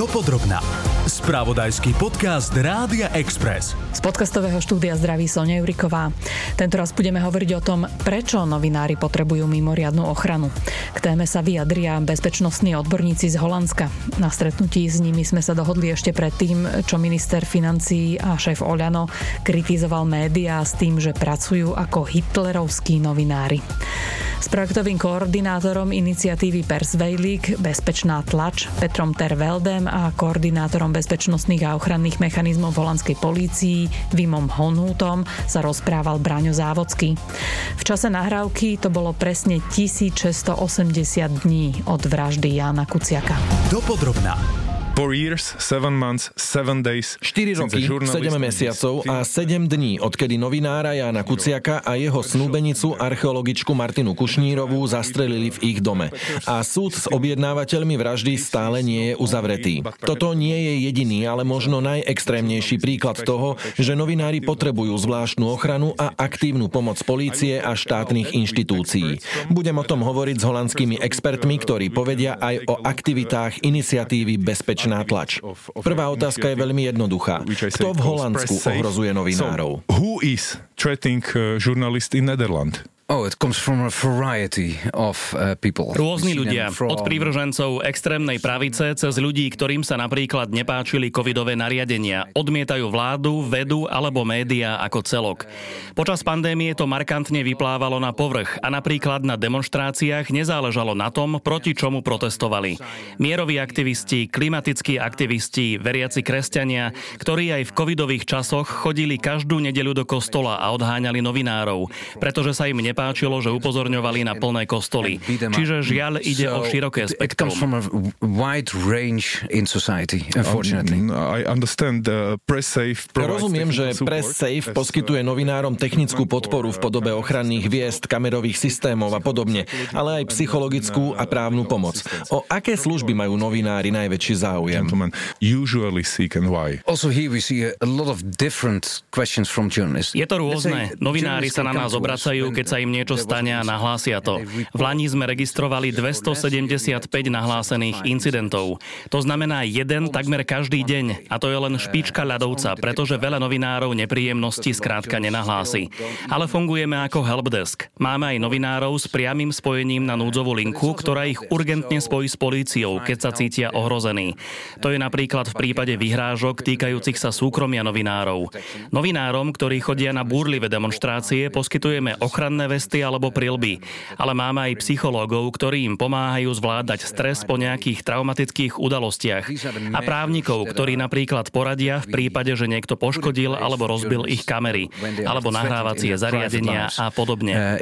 Dopodrobná. Spravodajský podcast Rádia Express. Z podcastového štúdia zdraví Sonia Juriková. Tento raz budeme hovoriť o tom, prečo novinári potrebujú mimoriadnu ochranu. K téme sa vyjadria bezpečnostní odborníci z Holandska. Na stretnutí s nimi sme sa dohodli ešte predtým, čo minister financí a šéf Oľano kritizoval médiá s tým, že pracujú ako hitlerovskí novinári. S projektovým koordinátorom iniciatívy Persvejlik Bezpečná tlač Petrom Terveldem a koordinátorom bezpečnostných a ochranných mechanizmov v holandskej polícii Vimom Honútom sa rozprával Braňo Závodský. V čase nahrávky to bolo presne 1680 dní od vraždy Jana Kuciaka. Dopodrobná. 4 years, 7 months, 7 days. 4 roky, 7 mesiacov a 7 dní, odkedy novinára Jana Kuciaka a jeho snúbenicu archeologičku Martinu Kušnírovú zastrelili v ich dome. A súd s objednávateľmi vraždy stále nie je uzavretý. Toto nie je jediný, ale možno najextrémnejší príklad toho, že novinári potrebujú zvláštnu ochranu a aktívnu pomoc polície a štátnych inštitúcií. Budem o tom hovoriť s holandskými expertmi, ktorí povedia aj o aktivitách iniciatívy Tlač. Prvá otázka je veľmi jednoduchá. Kto v Holandsku ohrozuje novinárov? Who is threatening uh, journalists in Netherlands? Oh, it comes from a variety of uh, people. Rôzni ľudia, od prívržencov extrémnej pravice cez ľudí, ktorým sa napríklad nepáčili covidové nariadenia, odmietajú vládu, vedu alebo médiá ako celok. Počas pandémie to markantne vyplávalo na povrch a napríklad na demonstráciách nezáležalo na tom, proti čomu protestovali. Mieroví aktivisti, klimatickí aktivisti, veriaci kresťania, ktorí aj v covidových časoch chodili každú nedeľu do kostola a odháňali novinárov, pretože sa im nepáčilo nepáčilo, že upozorňovali na plné kostoly. Čiže žiaľ ide o široké spektrum. Rozumiem, že Press Safe poskytuje novinárom technickú podporu v podobe ochranných viest, kamerových systémov a podobne, ale aj psychologickú a právnu pomoc. O aké služby majú novinári najväčší záujem? Je to rôzne. Novinári sa na nás obracajú, keď sa im niečo stane a nahlásia to. V Lani sme registrovali 275 nahlásených incidentov. To znamená jeden takmer každý deň. A to je len špička ľadovca, pretože veľa novinárov nepríjemnosti skrátka nenahlási. Ale fungujeme ako helpdesk. Máme aj novinárov s priamým spojením na núdzovú linku, ktorá ich urgentne spojí s políciou, keď sa cítia ohrození. To je napríklad v prípade vyhrážok týkajúcich sa súkromia novinárov. Novinárom, ktorí chodia na búrlivé demonstrácie, poskytujeme ochranné vesty alebo prilby. Ale máme aj psychológov, ktorí im pomáhajú zvládať stres po nejakých traumatických udalostiach. A právnikov, ktorí napríklad poradia v prípade, že niekto poškodil alebo rozbil ich kamery, alebo nahrávacie zariadenia a podobne.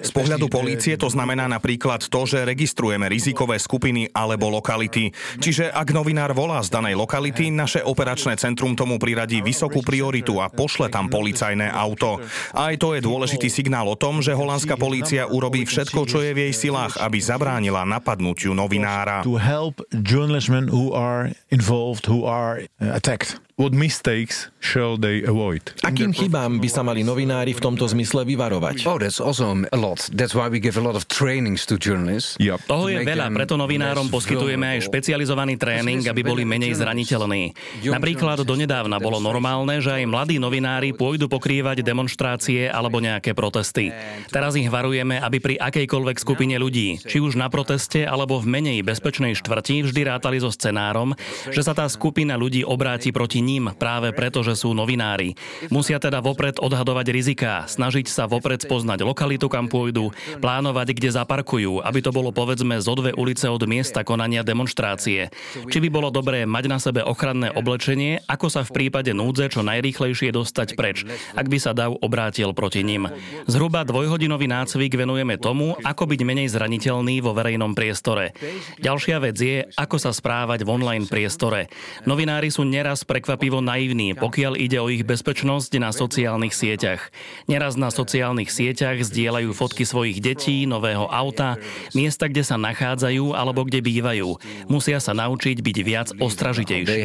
Z pohľadu polície to znamená napríklad to, že registrujeme rizikové skupiny alebo lokality. Čiže ak novinár volá z danej lokality, naše operačné centrum tomu priradí vysokú prioritu a pošle tam policajné auto. Aj to je dôležitý signál o tom, že holandská polícia urobí všetko, čo je v jej silách, aby zabránila napadnutiu novinára. To help journalism who are involved, who are uh, attacked. What mistakes shall they avoid? Akým chybám by sa mali novinári v tomto zmysle vyvarovať? Oh, that's also a lot. That's why we give a lot of trainings to journalists. Yep. Toho je veľa, preto novinárom poskytujeme aj špecializovaný tréning, aby boli menej zraniteľní. Napríklad donedávna bolo normálne, že aj mladí novinári pôjdu pokrývať demonstrácie alebo nejaké protesty. Teraz ich varujeme, aby pri akejkoľvek skupine ľudí, či už na proteste alebo v menej bezpečnej štvrti, vždy rátali so scenárom, že sa tá skupina ľudí obráti proti ním práve preto, že sú novinári. Musia teda vopred odhadovať riziká, snažiť sa vopred spoznať lokalitu, kam pôjdu, plánovať, kde zaparkujú, aby to bolo povedzme zo dve ulice od miesta konania demonstrácie. Či by bolo dobré mať na sebe ochranné oblečenie, ako sa v prípade núdze čo najrýchlejšie dostať preč, ak by sa dav obrátil proti ním. Zhruba dvojhodinový nácvik venujeme tomu, ako byť menej zraniteľný vo verejnom priestore. Ďalšia vec je, ako sa správať v online priestore. Novinári sú neraz prekvapení prekvapivo naivní, pokiaľ ide o ich bezpečnosť na sociálnych sieťach. Neraz na sociálnych sieťach zdieľajú fotky svojich detí, nového auta, miesta, kde sa nachádzajú alebo kde bývajú. Musia sa naučiť byť viac ostražitejší.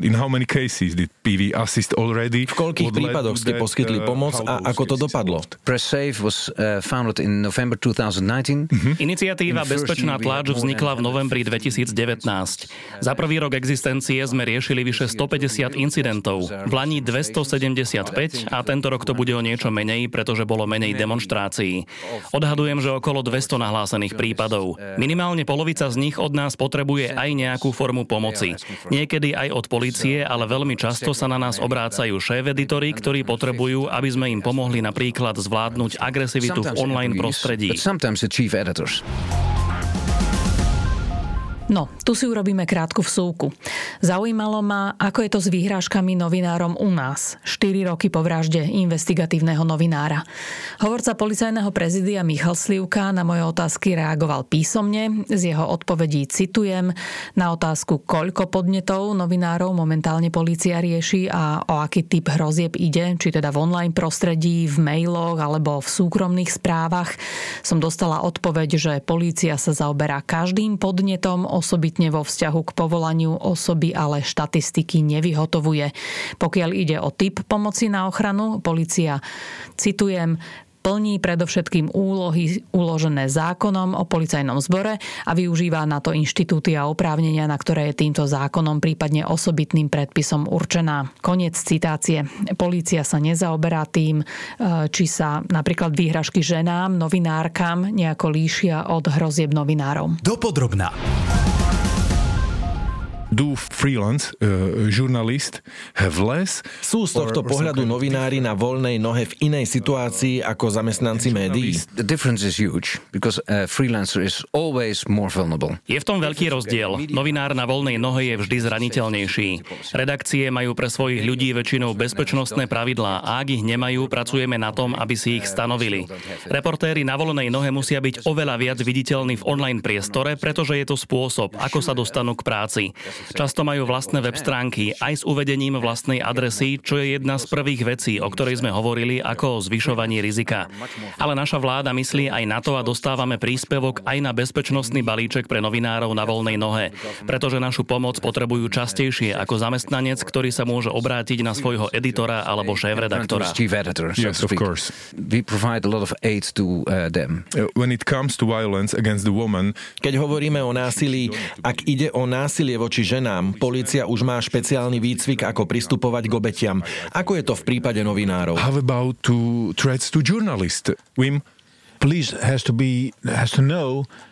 In how many cases did PV assist already? V koľkých prípadoch ste poskytli uh, pomoc a ako to dopadlo? Press Safe was uh, founded in November 2019. Mm-hmm. Iniciatíva Bezpečná tláč vznikla v novembri 2019. Za prvý rok existencie sme riešili vyše 150 incidentov, v Lani 275 a tento rok to bude o niečo menej, pretože bolo menej demonstrácií. Odhadujem, že okolo 200 nahlásených prípadov. Minimálne polovica z nich od nás potrebuje aj nejakú formu pomoci. Niekedy aj od policie, ale veľmi často sa na nás obrácajú šéf-editori, ktorí potrebujú, aby sme im pomohli napríklad zvládnuť agresivitu v online prostredí. No, tu si urobíme krátku vsúku. Zaujímalo ma, ako je to s výhrážkami novinárom u nás, 4 roky po vražde investigatívneho novinára. Hovorca policajného prezidia Michal Slivka na moje otázky reagoval písomne. Z jeho odpovedí citujem na otázku, koľko podnetov novinárov momentálne policia rieši a o aký typ hrozieb ide, či teda v online prostredí, v mailoch alebo v súkromných správach. Som dostala odpoveď, že polícia sa zaoberá každým podnetom osobitne vo vzťahu k povolaniu osoby, ale štatistiky nevyhotovuje. Pokiaľ ide o typ pomoci na ochranu, policia, citujem, plní predovšetkým úlohy uložené zákonom o policajnom zbore a využíva na to inštitúty a oprávnenia, na ktoré je týmto zákonom, prípadne osobitným predpisom určená. Koniec citácie. Polícia sa nezaoberá tým, e, či sa napríklad výhražky ženám, novinárkam nejako líšia od hrozieb novinárom. Dopodrobná do freelance uh, journalist have less? Sú z tohto pohľadu novinári na voľnej nohe v inej situácii ako zamestnanci médií? The difference is huge because a freelancer is always more vulnerable. Je v tom veľký rozdiel. Novinár na voľnej nohe je vždy zraniteľnejší. Redakcie majú pre svojich ľudí väčšinou bezpečnostné pravidlá a ak ich nemajú, pracujeme na tom, aby si ich stanovili. Reportéri na voľnej nohe musia byť oveľa viac viditeľní v online priestore, pretože je to spôsob, ako sa dostanú k práci. Často majú vlastné web stránky aj s uvedením vlastnej adresy, čo je jedna z prvých vecí, o ktorej sme hovorili ako o zvyšovaní rizika. Ale naša vláda myslí aj na to a dostávame príspevok aj na bezpečnostný balíček pre novinárov na voľnej nohe, pretože našu pomoc potrebujú častejšie ako zamestnanec, ktorý sa môže obrátiť na svojho editora alebo šéf-redaktora. Yes, of course. We provide a lot of aid to uh, them. Uh, when it comes to violence against the woman, keď hovoríme o násilí, ak ide o násilie voči ženám, polícia už má špeciálny výcvik, ako pristupovať k obetiam. Ako je to v prípade novinárov? How about to threats to journalists? Wim,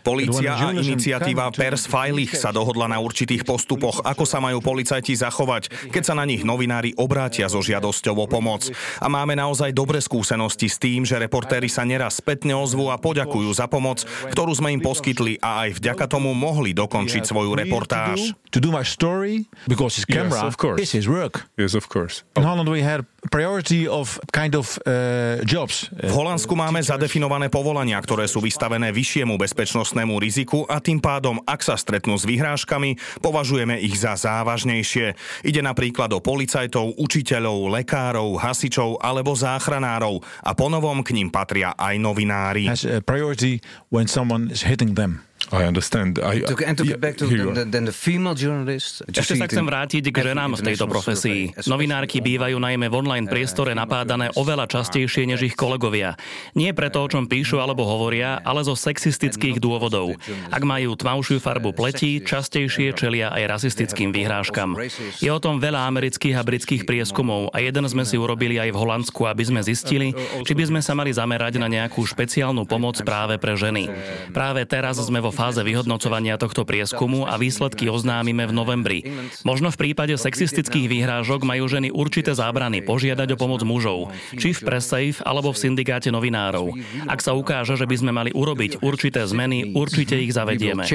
Polícia a iniciatíva Pers Feilich sa dohodla na určitých postupoch, ako sa majú policajti zachovať, keď sa na nich novinári obrátia so žiadosťou o pomoc. A máme naozaj dobré skúsenosti s tým, že reportéri sa neraz spätne ozvú a poďakujú za pomoc, ktorú sme im poskytli a aj vďaka tomu mohli dokončiť svoju reportáž. To do my story, because his camera yes, of course. is his work. Yes, of course. In Holland we had priority of kind of uh, jobs. V Holandsku máme zadefinované povolania, ktoré sú vystavené vyššiemu bezpečnostnému riziku a tým pádom, ak sa stretnú s vyhrážkami, považujeme ich za závažnejšie. Ide napríklad o policajtov, učiteľov, lekárov, hasičov alebo záchranárov a ponovom k ním patria aj novinári. Has a priority when someone is hitting them. I understand. I, to, and to get back to the, the, the female journalist, Ešte sa chcem vrátiť k ženám v tejto profesii. Novinárky bývajú najmä v online priestore napádané oveľa častejšie než ich kolegovia. Nie preto, o čom píšu alebo hovoria, ale zo sexistických dôvodov. Ak majú tmavšiu farbu pleti, častejšie čelia aj rasistickým vyhrážkam. Je o tom veľa amerických a britských prieskumov a jeden sme si urobili aj v Holandsku, aby sme zistili, či by sme sa mali zamerať na nejakú špeciálnu pomoc práve pre ženy. Práve teraz sme vo fáze vyhodnocovania tohto prieskumu a výsledky oznámime v novembri. Možno v prípade sexistických výhrážok majú ženy určité zábrany požiadať o pomoc mužov, či v Pressafe alebo v syndikáte novinárov. Ak sa ukáže, že by sme mali urobiť určité zmeny, určite ich zavedieme. Uh.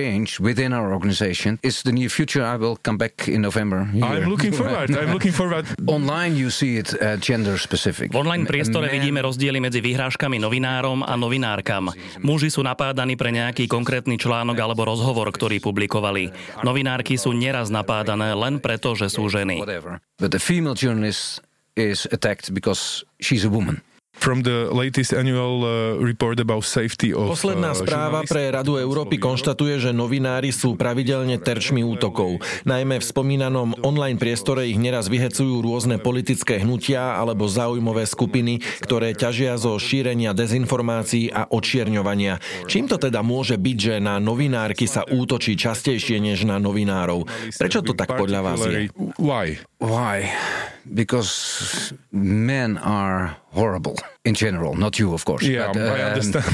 V online priestore vidíme rozdiely medzi vyhrážkami novinárom a novinárkam. Muži sú napádaní pre nejaký konkrétny článok článok alebo rozhovor, ktorý publikovali. Novinárky sú neraz napádané len preto, že sú ženy. But the female journalist is attacked because she's a woman. From the latest annual uh, report about safety of, Posledná uh, správa pre Radu Európy konštatuje, že novinári sú pravidelne terčmi útokov. Najmä v spomínanom online priestore ich neraz vyhecujú rôzne politické hnutia alebo záujmové skupiny, ktoré ťažia zo šírenia dezinformácií a očierňovania. Čím to teda môže byť, že na novinárky sa útočí častejšie než na novinárov? Prečo to tak podľa vás je? Why? Why? Because men are horrible in general, not you of course. Yeah, but, I um, understand.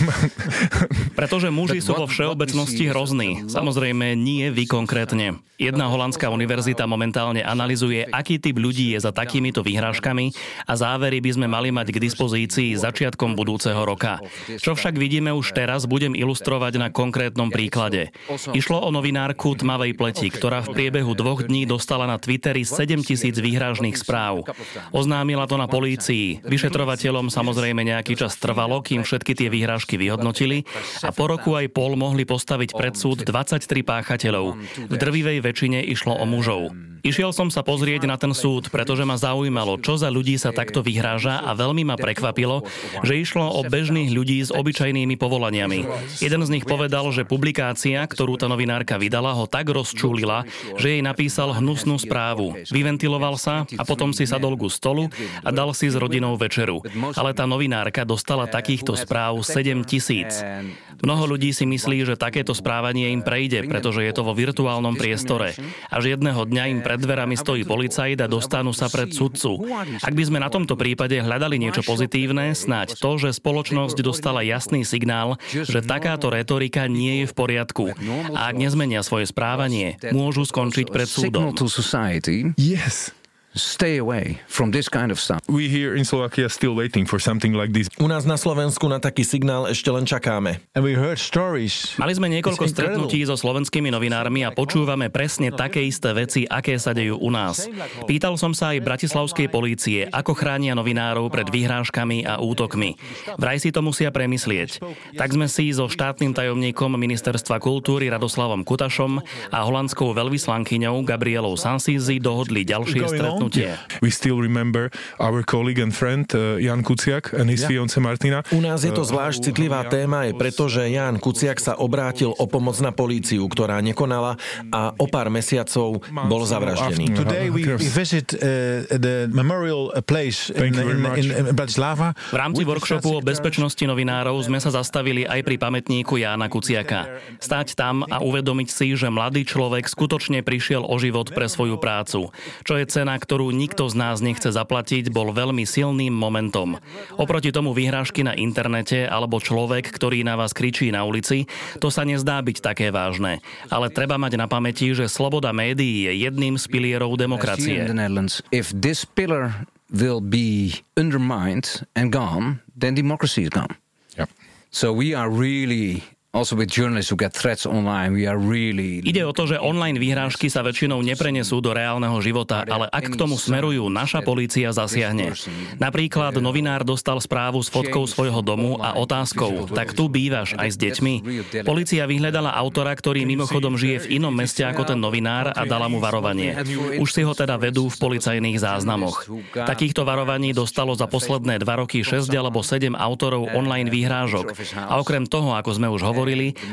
Pretože muži sú vo všeobecnosti hrozní. Samozrejme, nie vy konkrétne. Jedna holandská univerzita momentálne analizuje, aký typ ľudí je za takýmito vyhrážkami a závery by sme mali mať k dispozícii začiatkom budúceho roka. Čo však vidíme už teraz, budem ilustrovať na konkrétnom príklade. Išlo o novinárku Tmavej pleti, ktorá v priebehu dvoch dní dostala na Twitteri 7000 vyhrážnych správ. Oznámila to na polícii. Vyšetrovateľom samozrejme nejaký čas trvalo, kým všetky tie vyhrážky vyhodnotili a po roku aj pol mohli postaviť pred súd 23 páchateľov. V drvivej väčšine išlo o mužov. Išiel som sa pozrieť na ten súd, pretože ma zaujímalo, čo za ľudí sa takto vyhráža a veľmi ma prekvapilo, že išlo o bežných ľudí s obyčajnými povolaniami. Jeden z nich povedal, že publikácia, ktorú tá novinárka vydala, ho tak rozčúlila, že jej napísal hnusnú správu. Vyventiloval sa a potom si sadol ku stolu a dal si s rodinou večeru. Ale tá novinárka dostala takýchto správ 7 tisíc. Mnoho ľudí si myslí, že takéto správanie im prejde, pretože je to vo virtuálnom priestore a že jedného dňa im pred dverami stojí policajt a dostanú sa pred sudcu. Ak by sme na tomto prípade hľadali niečo pozitívne, snáď to, že spoločnosť dostala jasný signál, že takáto retorika nie je v poriadku a ak nezmenia svoje správanie, môžu skončiť pred súdom. Yes. Stay away from this kind of stuff. We here in Slovakia still waiting for something like this. U nás na Slovensku na taký signál ešte len čakáme. And we heard stories. Mali sme niekoľko It's stretnutí so slovenskými novinármi a počúvame presne také isté veci, aké sa dejú u nás. Pýtal som sa aj bratislavskej polície, ako chránia novinárov pred vyhrážkami a útokmi. Vraj si to musia premyslieť. Tak sme si so štátnym tajomníkom Ministerstva kultúry Radoslavom Kutašom a holandskou veľvyslankyňou Gabrielou Sansízy dohodli ďalšie on? Stretnutie. We still remember our colleague and friend uh, Jan Kuciak and his Yeah. fiance Martina. U nás je to zvlášť citlivá téma, je preto, že Ján Kuciak sa obrátil o pomoc na políciu, ktorá nekonala a o pár mesiacov bol zavraždený. Today we, visit uh, the memorial uh, place in, Bratislava. V rámci workshopu o bezpečnosti novinárov sme sa zastavili aj pri pamätníku Jána Kuciaka. Stať tam a uvedomiť si, že mladý človek skutočne prišiel o život pre svoju prácu. Čo je cena, ktorú nikto z nás nechce zaplatiť, bol veľmi silným momentom. Oproti tomu vyhrážky na internete alebo človek, ktorý na vás kričí na ulici, to sa nezdá byť také vážne. Ale treba mať na pamäti, že sloboda médií je jedným z pilierov demokracie. the Netherlands, if this pillar will be undermined and gone, then democracy is gone. Yep. So we are really also with journalists who get threats online, we are really Ide o to, že online vyhrážky sa väčšinou neprenesú do reálneho života, ale ak k tomu smerujú, naša polícia zasiahne. Napríklad novinár dostal správu s fotkou svojho domu a otázkou, tak tu bývaš aj s deťmi? Polícia vyhľadala autora, ktorý mimochodom žije v inom meste ako ten novinár a dala mu varovanie. Už si ho teda vedú v policajných záznamoch. Takýchto varovaní dostalo za posledné dva roky 6 alebo 7 autorov online výhrážok. A okrem toho, ako sme už hovorili,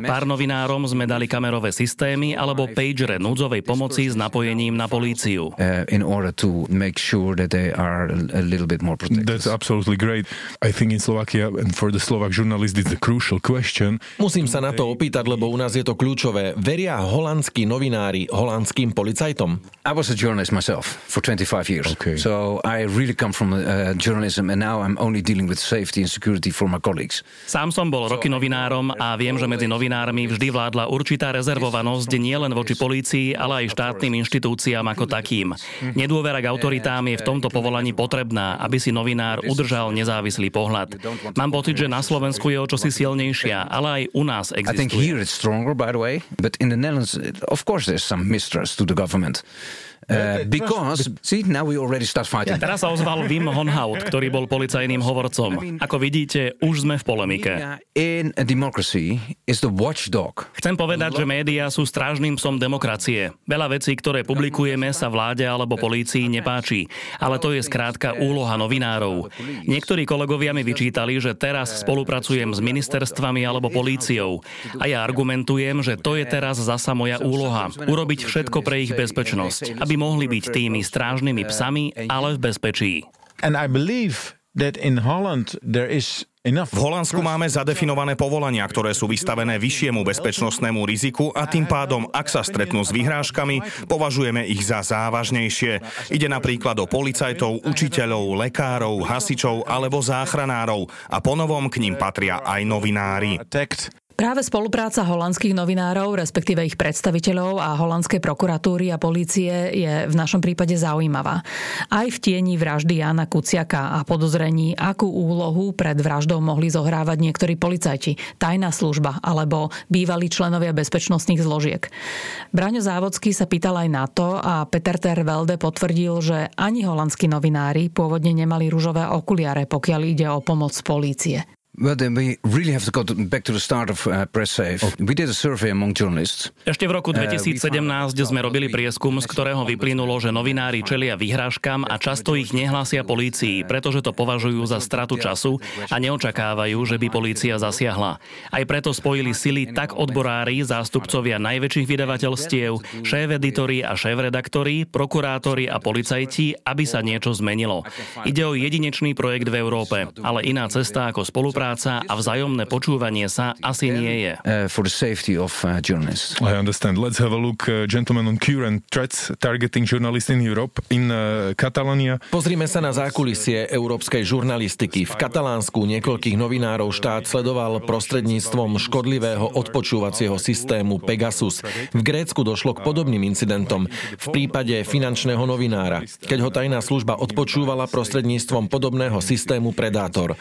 pár novinárom sme dali kamerové systémy alebo pagere núdzovej pomoci s napojením na políciu. uh, in order to make sure that they are a, a little bit more protected. That's absolutely great. I think in Slovakia and for the Slovak journalist it's a crucial question. Musím sa na to opýtať, lebo u nás je to kľúčové. Veria holandskí novinári holandským policajtom? I was a journalist myself for 25 years. Okay. So I really come from uh, journalism and now I'm only dealing with safety and security for my colleagues. Sám som bol roky novinárom a viem, že medzi novinármi vždy vládla určitá rezervovanosť nielen voči polícii, ale aj štátnym inštitúciám ako takým. Nedôvera k autoritám je v tomto povolaní potrebná, aby si novinár udržal nezávislý pohľad. Mám pocit, že na Slovensku je o čosi silnejšia, ale aj u nás I think existuje. here it's stronger, by the way, but in the Netherlands, of course, there's some mistrust to the government. Uh, because, see, now we already start fighting. Teraz sa ozval Wim Honhout, ktorý bol policajným hovorcom. Ako vidíte, už sme v polemike. In a democracy is the watchdog. Chcem povedať, že médiá sú strážnym psom demokracie. Veľa vecí, ktoré publikujeme, sa vláde alebo polícii nepáči. Ale to je skrátka úloha novinárov. Niektorí kolegovia mi vyčítali, že teraz spolupracujem s ministerstvami alebo políciou. A ja argumentujem, že to je teraz zasa moja úloha. Urobiť všetko pre ich bezpečnosť, aby mohli byť tými strážnymi psami, ale v bezpečí. V Holandsku máme zadefinované povolania, ktoré sú vystavené vyššiemu bezpečnostnému riziku a tým pádom, ak sa stretnú s vyhrážkami, považujeme ich za závažnejšie. Ide napríklad o policajtov, učiteľov, lekárov, hasičov alebo záchranárov a ponovom k ním patria aj novinári. Práve spolupráca holandských novinárov, respektíve ich predstaviteľov a holandskej prokuratúry a polície je v našom prípade zaujímavá. Aj v tieni vraždy Jana Kuciaka a podozrení, akú úlohu pred vraždou mohli zohrávať niektorí policajti, tajná služba alebo bývalí členovia bezpečnostných zložiek. Braňo Závodský sa pýtal aj na to a Peter Tervelde potvrdil, že ani holandskí novinári pôvodne nemali rúžové okuliare, pokiaľ ide o pomoc polície. Well, then we really have to go to, back to the start of uh, Press Safe. Okay. We did a survey among journalists. Ešte v roku 2017 uh, sme robili prieskum, z ktorého vyplynulo, že novinári čelia vyhrážkam a často ich nehlásia polícii, pretože to považujú za stratu času a neočakávajú, že by polícia zasiahla. Aj preto spojili sily tak odborári, zástupcovia najväčších vydavateľstiev, šéf-editori a šéf-redaktori, prokurátori a policajti, aby sa niečo zmenilo. Ide o jedinečný projekt v Európe, ale iná cesta ako spolupráca spolupráca a vzájomné počúvanie sa asi nie je. Uh, for the safety of uh, journalists. I understand. Let's have a look, uh, gentlemen, on current threats targeting journalists in Europe, in Catalonia. Pozrime sa na zákulisie európskej žurnalistiky. V Katalánsku niekoľkých novinárov štát sledoval prostredníctvom škodlivého odpočúvacieho systému Pegasus. V Grécku došlo k podobným incidentom. V prípade finančného novinára, keď ho tajná služba odpočúvala prostredníctvom podobného systému Predátor.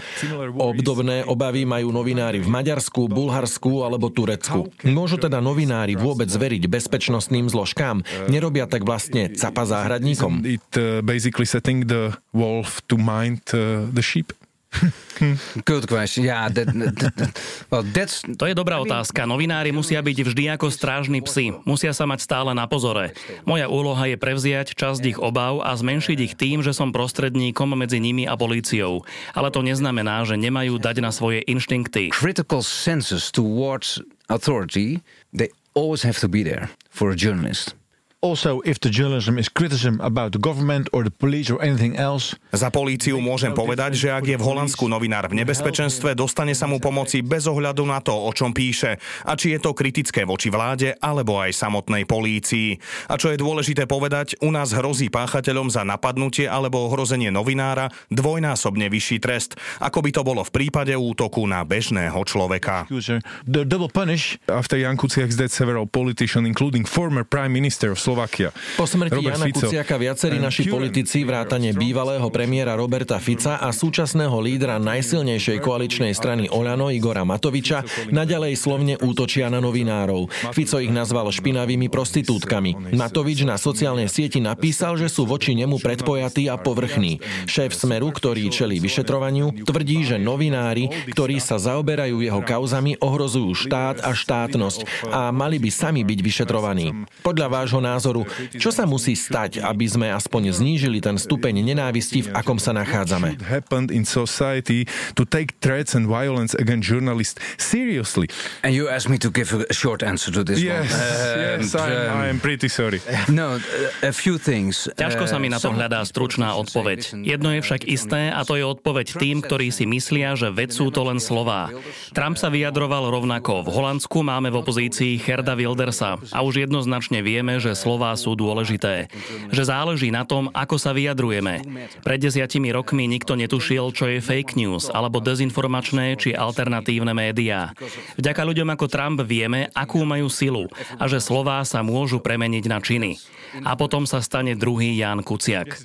Obdobné Podobné obavy majú novinári v Maďarsku, Bulharsku alebo Turecku. Môžu teda novinári vôbec veriť bezpečnostným zložkám? Nerobia tak vlastne capa záhradníkom? It uh, basically setting the wolf to mind uh, the sheep. Good question. Yeah, that, that, that, well, that's... To je dobrá otázka. Novinári musia byť vždy ako strážni psi. Musia sa mať stále na pozore. Moja úloha je prevziať časť ich obav a zmenšiť ich tým, že som prostredníkom medzi nimi a políciou. Ale to neznamená, že nemajú dať na svoje inštinkty. Critical senses towards authority, they always have to be there for a journalist also if the journalism is criticism about the government or the police or anything else. Za políciu môžem povedať, že ak je v Holandsku novinár v nebezpečenstve, dostane sa mu pomoci bez ohľadu na to, o čom píše a či je to kritické voči vláde alebo aj samotnej polícii. A čo je dôležité povedať, u nás hrozí páchateľom za napadnutie alebo ohrozenie novinára dvojnásobne vyšší trest, ako by to bolo v prípade útoku na bežného človeka. The double punish after Jan Kuciak's death several politicians including former prime minister of Slovakia. Po smrti Robert Jana Fico. Kuciaka viacerí naši politici, vrátane bývalého premiéra Roberta Fica a súčasného lídra najsilnejšej koaličnej strany Oľano Igora Matoviča, naďalej slovne útočia na novinárov. Fico ich nazval špinavými prostitútkami. Matovič na sociálnej sieti napísal, že sú voči nemu predpojatí a povrchní. Šéf Smeru, ktorý čelí vyšetrovaniu, tvrdí, že novinári, ktorí sa zaoberajú jeho kauzami, ohrozujú štát a štátnosť a mali by sami byť vyšetrovaní. Podľa vášho názoru názoru, čo sa musí stať, aby sme aspoň znížili ten stupeň nenávisti, v akom sa nachádzame. And you asked me to give a short answer to this yes, one. Yes, I'm, I'm pretty sorry. No, a few things. Ťažko sa mi na to hľadá stručná odpoveď. Jedno je však isté a to je odpoveď tým, ktorí si myslia, že ved sú to len slová. Trump sa vyjadroval rovnako. V Holandsku máme v opozícii Herda Wildersa a už jednoznačne vieme, že slova slová sú dôležité. Že záleží na tom, ako sa vyjadrujeme. Pred desiatimi rokmi nikto netušil, čo je fake news alebo dezinformačné či alternatívne médiá. Vďaka ľuďom ako Trump vieme, akú majú silu a že slová sa môžu premeniť na činy. A potom sa stane druhý Jan Kuciak.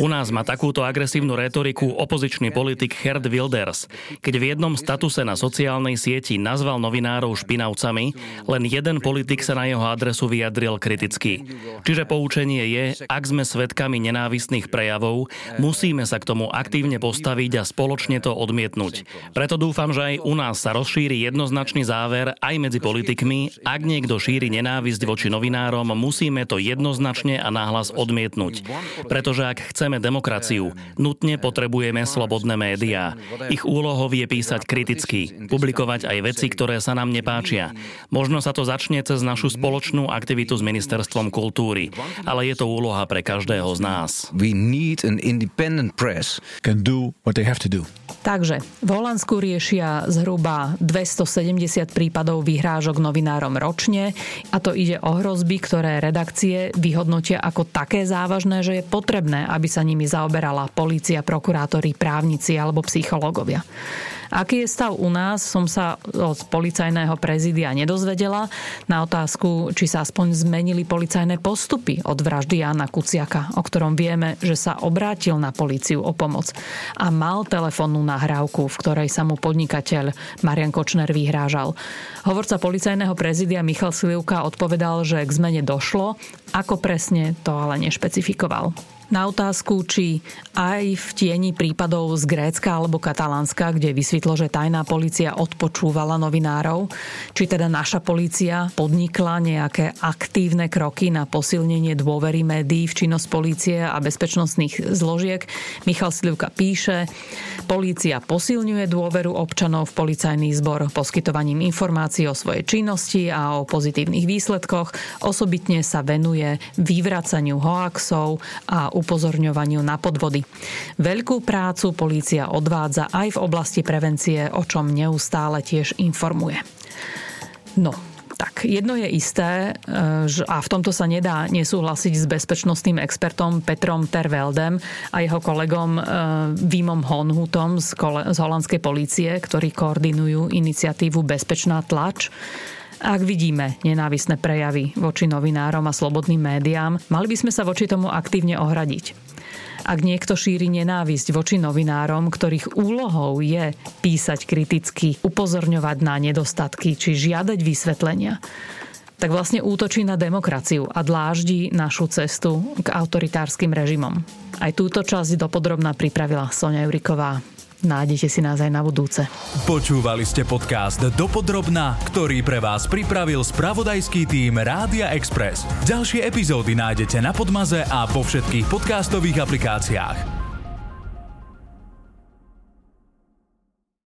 U nás má takúto agresívnu retoriku opozičný politik Herd Wilders, keď v jednom statuse na sociálnej sieti nazval novinárov špinavcami, len jeden politik sa na jeho adresu vyjadril kriticky. Čiže poučenie je, ak sme svedkami nenávistných prejavov, musíme sa k tomu aktívne postaviť a spoločne to odmietnúť. Preto dúfam, že aj u nás sa rozšíri jednoznačný záver aj medzi politikmi. Ak niekto šíri nenávisť voči novinárom, musíme to jednoznačne a náhlas odmietnúť. Pretože ak chceme demokraciu, nutne potrebujeme slobodné médiá. Ich úlohou je písať kriticky, publikovať aj veci, ktoré sa nám nepáčia. Možno sa to začne cez našu spoločnú aktivitu s Ministerstvom kultúry, ale je to úloha pre každého z nás. We need an independent press. Can do what they have to do. Takže v Holandsku riešia zhruba 270 prípadov vyhrážok novinárom ročne a to ide o hrozby, ktoré redakcie vyhodnotia ako také závažné, že je potrebné, aby sa nimi zaoberala polícia, prokurátori, právnici alebo psychológovia. Aký je stav u nás, som sa od policajného prezidia nedozvedela. Na otázku, či sa aspoň zmenili policajné postupy od vraždy Jana Kuciaka, o ktorom vieme, že sa obrátil na políciu o pomoc a mal telefónnu nahrávku, v ktorej sa mu podnikateľ Marian Kočner vyhrážal. Hovorca policajného prezidia Michal Slivka odpovedal, že k zmene došlo, ako presne to ale nešpecifikoval na otázku, či aj v tieni prípadov z Grécka alebo Katalánska, kde vysvetlo, že tajná policia odpočúvala novinárov, či teda naša policia podnikla nejaké aktívne kroky na posilnenie dôvery médií v činnosť polície a bezpečnostných zložiek. Michal Slivka píše, polícia posilňuje dôveru občanov v policajný zbor poskytovaním informácií o svojej činnosti a o pozitívnych výsledkoch. Osobitne sa venuje vyvracaniu hoaxov a upozorňovaniu na podvody. Veľkú prácu polícia odvádza aj v oblasti prevencie, o čom neustále tiež informuje. No, tak, jedno je isté, e, a v tomto sa nedá nesúhlasiť s bezpečnostným expertom Petrom Terveldem a jeho kolegom Vímom e, Honhutom z, z holandskej polície, ktorí koordinujú iniciatívu Bezpečná tlač. Ak vidíme nenávisné prejavy voči novinárom a slobodným médiám, mali by sme sa voči tomu aktívne ohradiť. Ak niekto šíri nenávisť voči novinárom, ktorých úlohou je písať kriticky, upozorňovať na nedostatky či žiadať vysvetlenia, tak vlastne útočí na demokraciu a dláždi našu cestu k autoritárskym režimom. Aj túto časť dopodrobná pripravila Sonia Juriková. Nájdete si nás aj na budúce. Počúvali ste podcast Dopodrobna, ktorý pre vás pripravil spravodajský tým Rádia Express. Ďalšie epizódy nájdete na Podmaze a po všetkých podcastových aplikáciách.